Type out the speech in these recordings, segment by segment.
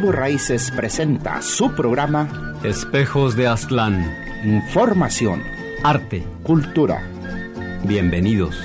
Raíces presenta su programa Espejos de Aztlán. Información, Arte. cultura. Bienvenidos.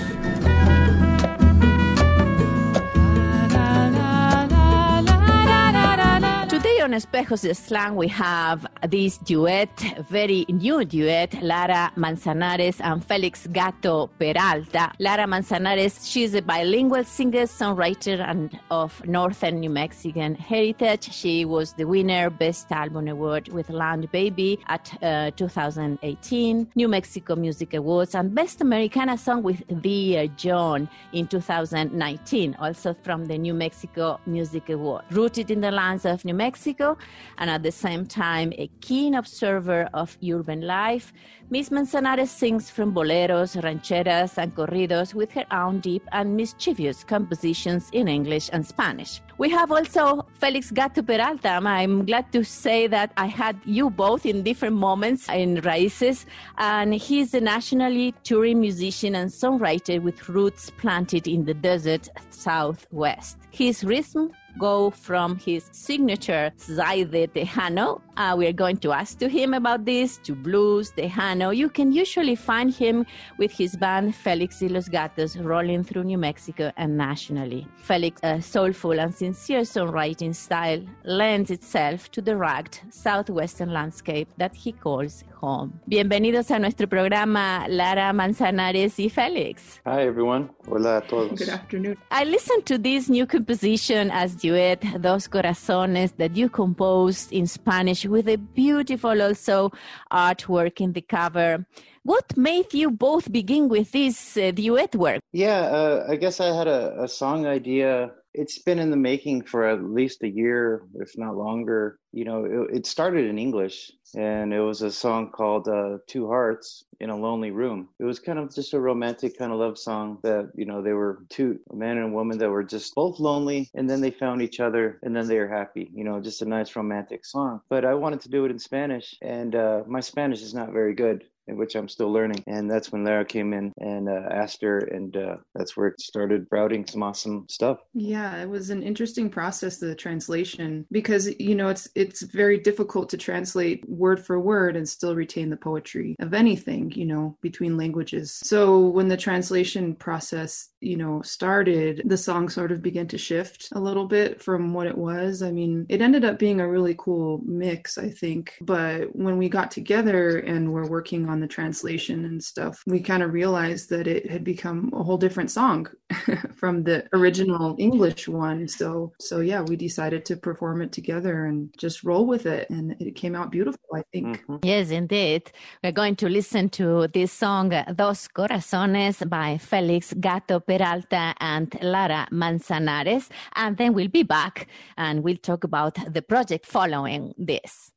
Today on Espejos de Slang, we have this duet, very new duet, Lara Manzanares and Felix Gato Peralta. Lara Manzanares, she's a bilingual singer, songwriter, and of Northern New Mexican heritage. She was the winner Best Album Award with Land Baby at uh, 2018, New Mexico Music Awards, and Best Americana Song with Dear John in 2019, also from the New Mexico Music Award. Rooted in the lands of New Mexico and at the same time a keen observer of urban life, Miss Manzanares sings from boleros, rancheras, and corridos with her own deep and mischievous compositions in English and Spanish. We have also Felix Gato Peralta. I'm glad to say that I had you both in different moments in Raíces, and he's a nationally touring musician and songwriter with roots planted in the desert southwest. His rhythm go from his signature Zaide Tejano. Uh, we are going to ask to him about this, to blues, Tejano. You can usually find him with his band Felix y los Gatos rolling through New Mexico and nationally. Felix' uh, soulful and sincere songwriting style lends itself to the rugged southwestern landscape that he calls home. Bienvenidos a nuestro programa Lara Manzanares y Felix. Hi everyone. Hola a todos. Good afternoon. I listened to this new composition as duet, Dos Corazones, that you composed in Spanish with a beautiful also artwork in the cover. What made you both begin with this uh, duet work? Yeah, uh, I guess I had a, a song idea. It's been in the making for at least a year, if not longer. You know, it, it started in English, and it was a song called uh, Two Hearts in a Lonely Room. It was kind of just a romantic kind of love song that, you know, they were two, a man and a woman that were just both lonely, and then they found each other, and then they were happy. You know, just a nice romantic song. But I wanted to do it in Spanish, and uh, my Spanish is not very good. In Which I'm still learning, and that's when Lara came in and uh, asked her, and uh, that's where it started routing some awesome stuff. Yeah, it was an interesting process, the translation, because you know it's it's very difficult to translate word for word and still retain the poetry of anything, you know, between languages. So when the translation process, you know, started, the song sort of began to shift a little bit from what it was. I mean, it ended up being a really cool mix, I think. But when we got together and were working on the translation and stuff, we kind of realized that it had become a whole different song from the original English one. So so yeah, we decided to perform it together and just roll with it and it came out beautiful, I think. Mhm. Yes, indeed. We're going to listen to this song, Dos Corazones by Felix Gato Peralta and Lara Manzanares. And then we'll be back and we'll talk about the project following this.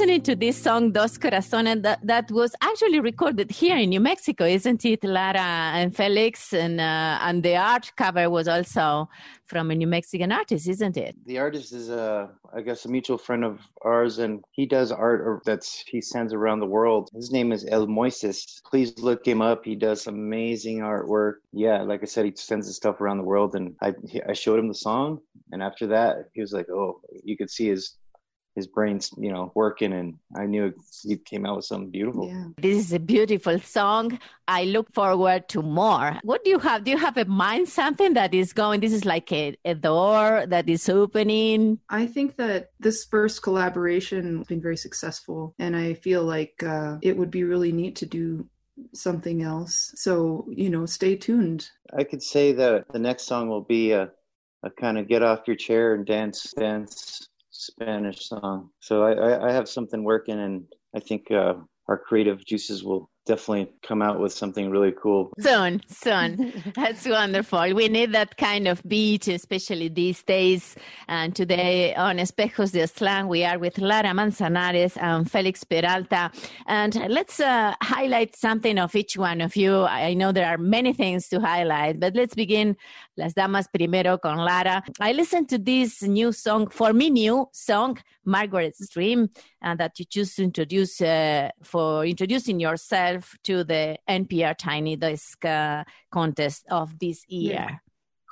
Listening to this song, Dos Corazones, that, that was actually recorded here in New Mexico, isn't it, Lara and Felix? And, uh, and the art cover was also from a New Mexican artist, isn't it? The artist is, uh, I guess, a mutual friend of ours, and he does art that's he sends around the world. His name is El Moises. Please look him up. He does amazing artwork. Yeah, like I said, he sends his stuff around the world, and I I showed him the song, and after that, he was like, "Oh, you could see his." His brain's, you know, working, and I knew he came out with something beautiful. Yeah. This is a beautiful song. I look forward to more. What do you have? Do you have in mind something that is going? This is like a, a door that is opening. I think that this first collaboration has been very successful, and I feel like uh, it would be really neat to do something else. So, you know, stay tuned. I could say that the next song will be a, a kind of get off your chair and dance, dance Spanish song. So I, I, have something working, and I think uh, our creative juices will definitely come out with something really cool. Soon, soon. That's wonderful. We need that kind of beat, especially these days. And today on Espejos de Aztlán, we are with Lara Manzanares and Felix Peralta. And let's uh, highlight something of each one of you. I know there are many things to highlight, but let's begin Las Damas primero con Lara. I listened to this new song, for me new song, Margaret's Dream, and that you choose to introduce uh, for introducing yourself to the NPR Tiny Desk uh, contest of this year.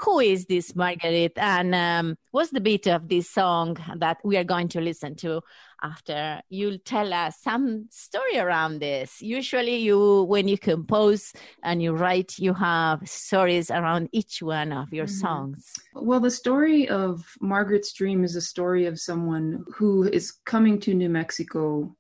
Who is this Margaret, and um, what's the beat of this song that we are going to listen to? after you'll tell us some story around this usually you when you compose and you write you have stories around each one of your mm-hmm. songs well the story of margaret's dream is a story of someone who is coming to new mexico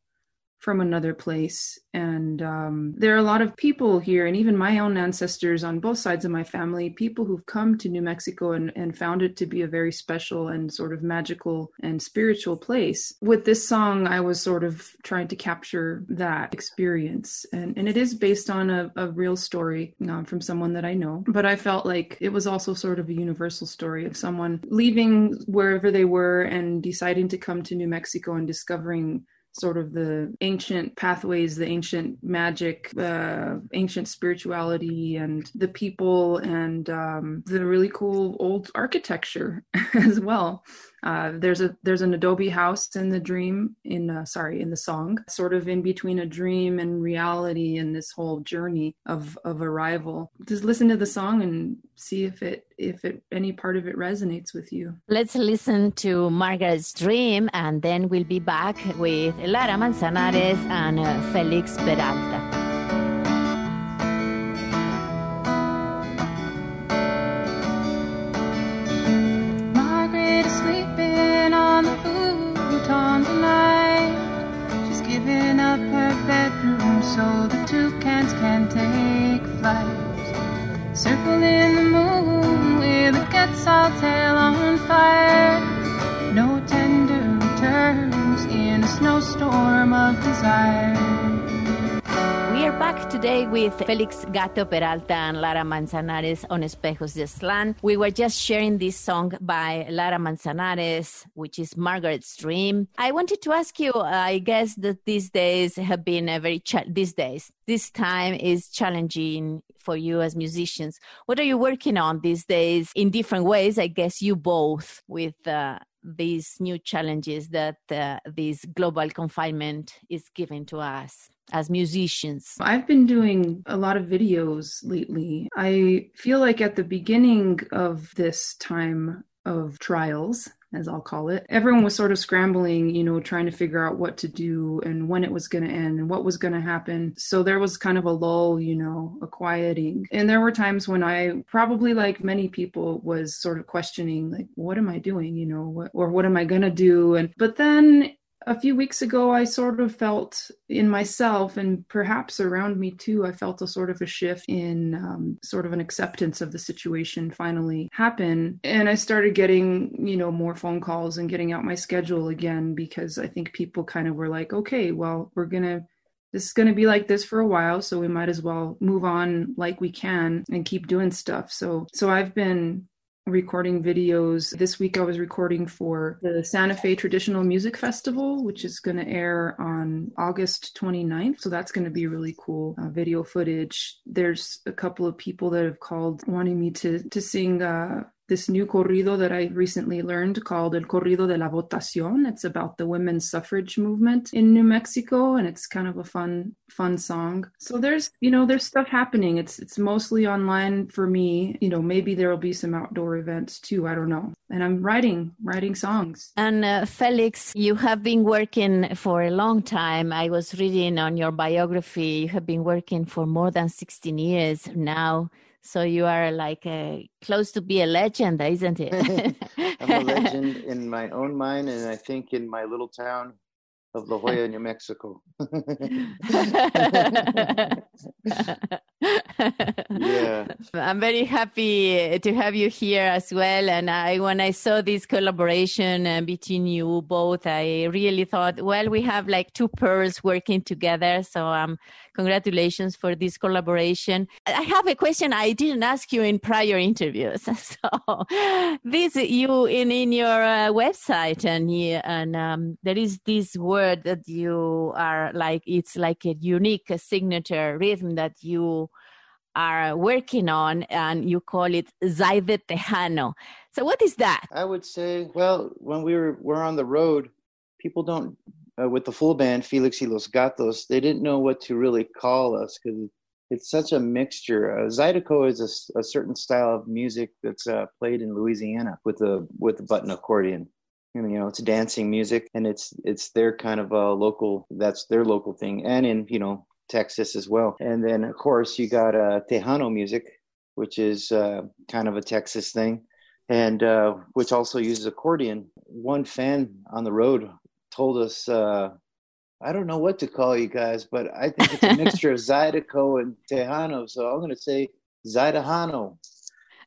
from another place. And um, there are a lot of people here, and even my own ancestors on both sides of my family, people who've come to New Mexico and, and found it to be a very special and sort of magical and spiritual place. With this song, I was sort of trying to capture that experience. And, and it is based on a, a real story um, from someone that I know. But I felt like it was also sort of a universal story of someone leaving wherever they were and deciding to come to New Mexico and discovering sort of the ancient pathways, the ancient magic, uh, ancient spirituality, and the people, and um, the really cool old architecture as well. Uh, there's a there's an adobe house in the dream in uh, sorry in the song sort of in between a dream and reality and this whole journey of of arrival. Just listen to the song and see if it if it any part of it resonates with you. Let's listen to margaret's dream and then we'll be back with lara manzanares and uh, felix peralta take flight. Circling the moon with a quetzal tail on fire. No tender returns in a snowstorm of desire. Today with Felix Gato Peralta and Lara Manzanares on Espejos de Aztlán. We were just sharing this song by Lara Manzanares, which is Margaret's Dream. I wanted to ask you, I guess that these days have been a very, cha- these days, this time is challenging for you as musicians. What are you working on these days in different ways? I guess you both with uh, these new challenges that uh, this global confinement is giving to us as musicians? I've been doing a lot of videos lately. I feel like at the beginning of this time of trials, as I'll call it. Everyone was sort of scrambling, you know, trying to figure out what to do and when it was going to end and what was going to happen. So there was kind of a lull, you know, a quieting. And there were times when I probably like many people was sort of questioning like what am I doing, you know, what, or what am I going to do? And but then a few weeks ago, I sort of felt in myself and perhaps around me too, I felt a sort of a shift in um, sort of an acceptance of the situation finally happen. And I started getting, you know, more phone calls and getting out my schedule again because I think people kind of were like, okay, well, we're going to this is going to be like this for a while so we might as well move on like we can and keep doing stuff so so i've been recording videos. This week I was recording for the Santa Fe Traditional Music Festival, which is going to air on August 29th. So that's going to be really cool uh, video footage. There's a couple of people that have called wanting me to to sing uh, this new corrido that I recently learned called El Corrido de la Votación. It's about the women's suffrage movement in New Mexico and it's kind of a fun fun song. So there's, you know, there's stuff happening. It's it's mostly online for me. You know, maybe there'll be some outdoor events too, I don't know. And I'm writing writing songs. And uh, Felix, you have been working for a long time. I was reading on your biography. You have been working for more than 16 years now. So you are like a, close to be a legend, isn't it? I'm a legend in my own mind, and I think in my little town of La Joya, New Mexico. yeah. I'm very happy to have you here as well. And I, when I saw this collaboration uh, between you both, I really thought, well, we have like two pearls working together. So um, congratulations for this collaboration. I have a question I didn't ask you in prior interviews. So this you in in your uh, website and and um, there is this word that you are like it's like a unique signature rhythm that you are working on and you call it Zaide Tejano. So what is that? I would say, well, when we were on the road, people don't uh, with the full band Felix y los Gatos, they didn't know what to really call us because it's such a mixture. Uh, Zydeco is a, a, certain style of music that's uh, played in Louisiana with a, with the button accordion. You know, it's dancing music, and it's it's their kind of a local. That's their local thing, and in you know Texas as well. And then of course you got uh, Tejano music, which is uh, kind of a Texas thing, and uh, which also uses accordion. One fan on the road told us uh, I don't know what to call you guys, but I think it's a mixture of Zydeco and Tejano. So I'm going to say Zydejano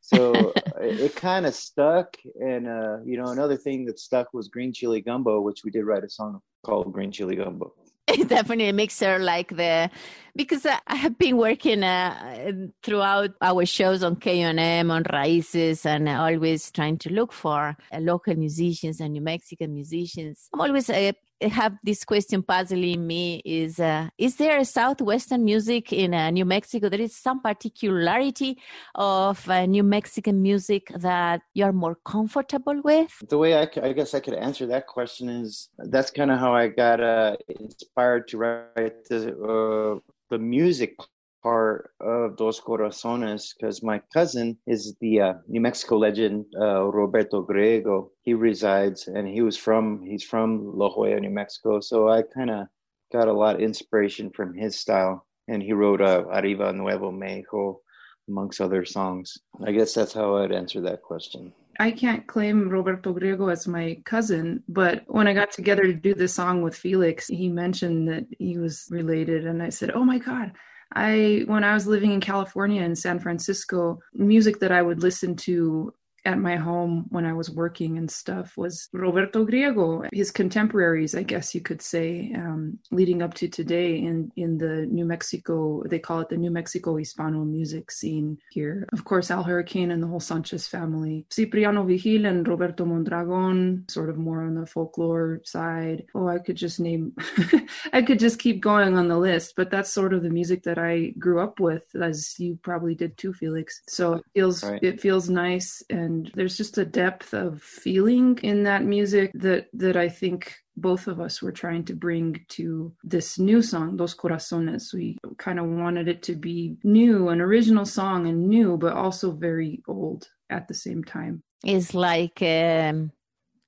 So it, it kind of stuck. And, uh, you know, another thing that stuck was Green Chili Gumbo, which we did write a song called Green Chili Gumbo. definitely a mixer like the because I have been working uh, throughout our shows on KUNM on Raices and always trying to look for uh, local musicians and New Mexican musicians. I'm always uh, have this question puzzling me is uh, is there a southwestern music in uh, new mexico? There is some particularity of uh, new mexican music that you're more comfortable with? The way I, I guess i could answer that question is that's kind of how i got uh, inspired to write the, uh, the music part of Dos Corazones because my cousin is the uh, New Mexico legend uh, Roberto Griego. He resides and he was from he's from La Joya, New Mexico. So I kind of got a lot of inspiration from his style, and he wrote uh, Arriba Nuevo Mexico amongst other songs. I guess that's how I'd answer that question. I can't claim Roberto Griego as my cousin, but when I got together to do the song with Felix, he mentioned that he was related, and I said, "Oh my God." I, when I was living in California in San Francisco, music that I would listen to at my home when I was working and stuff was Roberto Griego, his contemporaries, I guess you could say, um, leading up to today in, in the New Mexico, they call it the New Mexico Hispano music scene here. Of course, Al Hurricane and the whole Sanchez family. Cipriano Vigil and Roberto Mondragon, sort of more on the folklore side. Oh, I could just name, I could just keep going on the list, but that's sort of the music that I grew up with, as you probably did too, Felix. So it feels, right. it feels nice and and there's just a depth of feeling in that music that that I think both of us were trying to bring to this new song, Dos Corazones. We kind of wanted it to be new, an original song and new, but also very old at the same time. It's like um,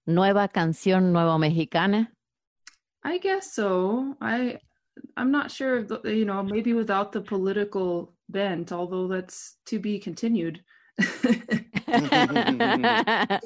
Nueva Canción Nuevo Mexicana. I guess so. I I'm not sure, you know, maybe without the political bent, although that's to be continued.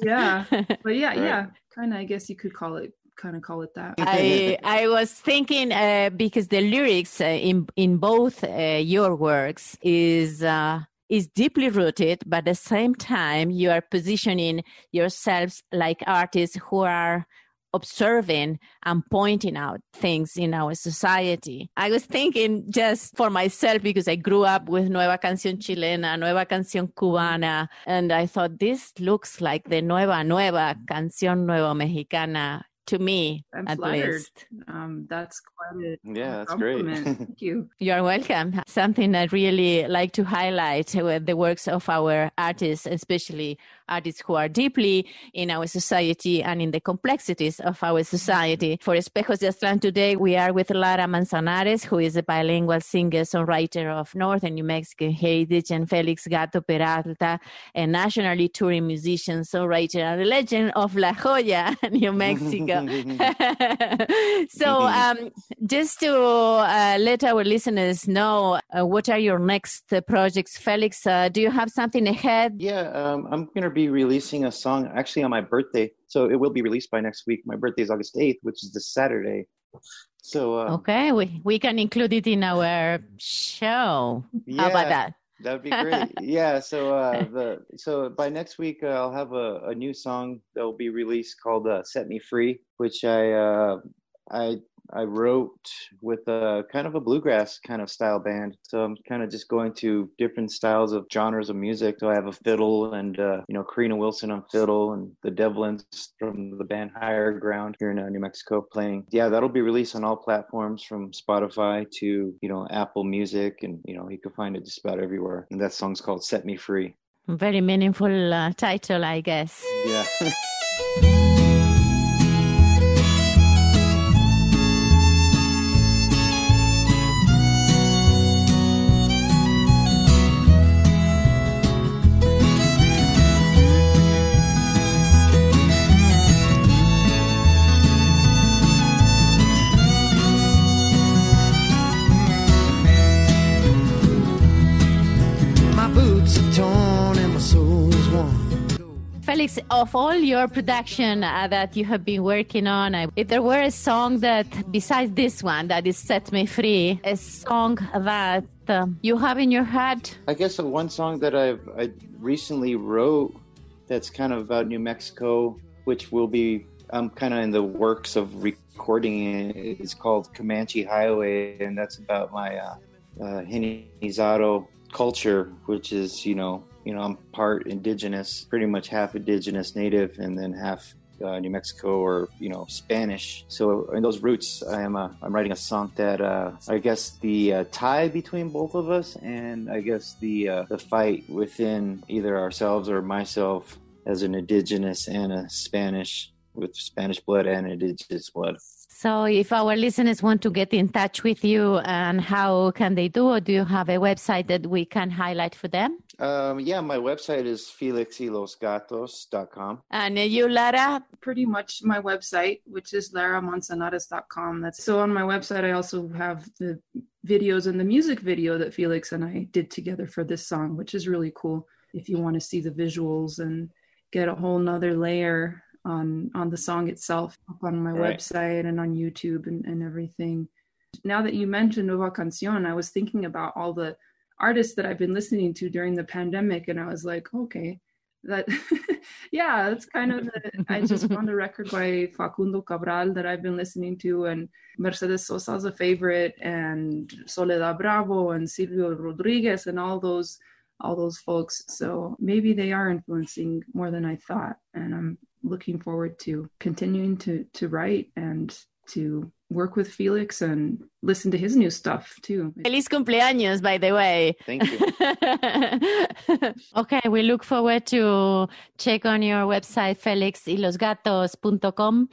yeah but yeah right. yeah kind of i guess you could call it kind of call it that i i was thinking uh, because the lyrics uh, in in both uh, your works is uh, is deeply rooted but at the same time you are positioning yourselves like artists who are observing and pointing out things in our society. I was thinking just for myself because I grew up with Nueva Canción Chilena, Nueva Canción Cubana, and I thought this looks like the Nueva Nueva Canción Nueva Mexicana to me I'm at flattered. least. Um, that's quite a yeah, that's great. Thank you. You're welcome. Something I really like to highlight with the works of our artists, especially artists who are deeply in our society and in the complexities of our society. For Espejos de Aztlán today, we are with Lara Manzanares, who is a bilingual singer songwriter of Northern New Mexican heritage, and Felix Gato Peralta, a nationally touring musician, songwriter, and a legend of La Joya, New Mexico. so, um, just to uh, let our listeners know, uh, what are your next uh, projects, Felix? Uh, do you have something ahead? Yeah, um, I'm going to be releasing a song actually on my birthday. So it will be released by next week. My birthday is August 8th, which is this Saturday. So uh, Okay, we, we can include it in our show. yeah, How about that? That'd be great. yeah. So uh, the so by next week uh, I'll have a, a new song that will be released called uh, "Set Me Free," which I uh, I I wrote with a kind of a bluegrass kind of style band. So I'm kind of just going to different styles of genres of music. So I have a fiddle and uh, you know Karina Wilson on fiddle and the Devlins from the band Higher Ground here in uh, New Mexico playing. Yeah, that'll be released on all platforms from Spotify to you know Apple Music and you know you can find it just about everywhere. And that song's called "Set Me Free." Very meaningful uh, title, I guess. Yeah. Of all your production uh, that you have been working on, uh, if there were a song that, besides this one, that is Set Me Free, a song that uh, you have in your head, I guess one song that I've I recently wrote that's kind of about New Mexico, which will be I'm kind of in the works of recording it. It's called Comanche Highway, and that's about my uh, uh, Genízaro culture, which is you know you know I'm part indigenous, pretty much half indigenous native, and then half uh, New Mexico or you know Spanish. So in those roots, I am uh, I'm writing a song that uh, I guess the uh, tie between both of us, and I guess the uh, the fight within either ourselves or myself as an indigenous and a Spanish with Spanish blood and indigenous blood. So, if our listeners want to get in touch with you, and how can they do? Or do you have a website that we can highlight for them? Um, yeah, my website is felixylosgatos.com. And uh, you, Lara? Pretty much my website, which is laramanzanares.com. That's so on my website. I also have the videos and the music video that Felix and I did together for this song, which is really cool. If you want to see the visuals and get a whole nother layer on on the song itself up on my Right. website and on YouTube and, and everything. Now that you mentioned Nueva Canción, I was thinking about all the artists that I've been listening to during the pandemic, and I was like, okay, that yeah, that's kind of. The, I just found a record by Facundo Cabral that I've been listening to, and Mercedes Sosa's a favorite, and Soledad Bravo and Silvio Rodriguez, and all those all those folks. So maybe they are influencing more than I thought, and I'm looking forward to continuing to to write and to work with Felix and listen to his new stuff too. Feliz cumpleaños, by the way. Thank you. okay, we look forward to check on your website, felixylosgatos.com.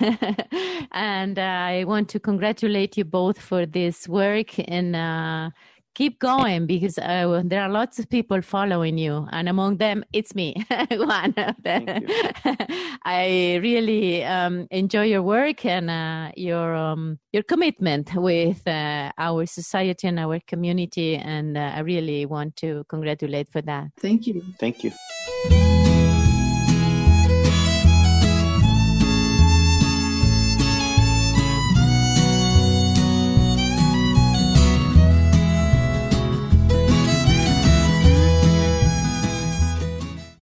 and uh, I want to congratulate you both for this work and uh, keep going because uh, there are lots of people following you, and among them, it's me, one of them. I really um, enjoy your work and uh, your um, your commitment with uh, our society and our community, and uh, I really want to congratulate for that. Thank you. Thank you.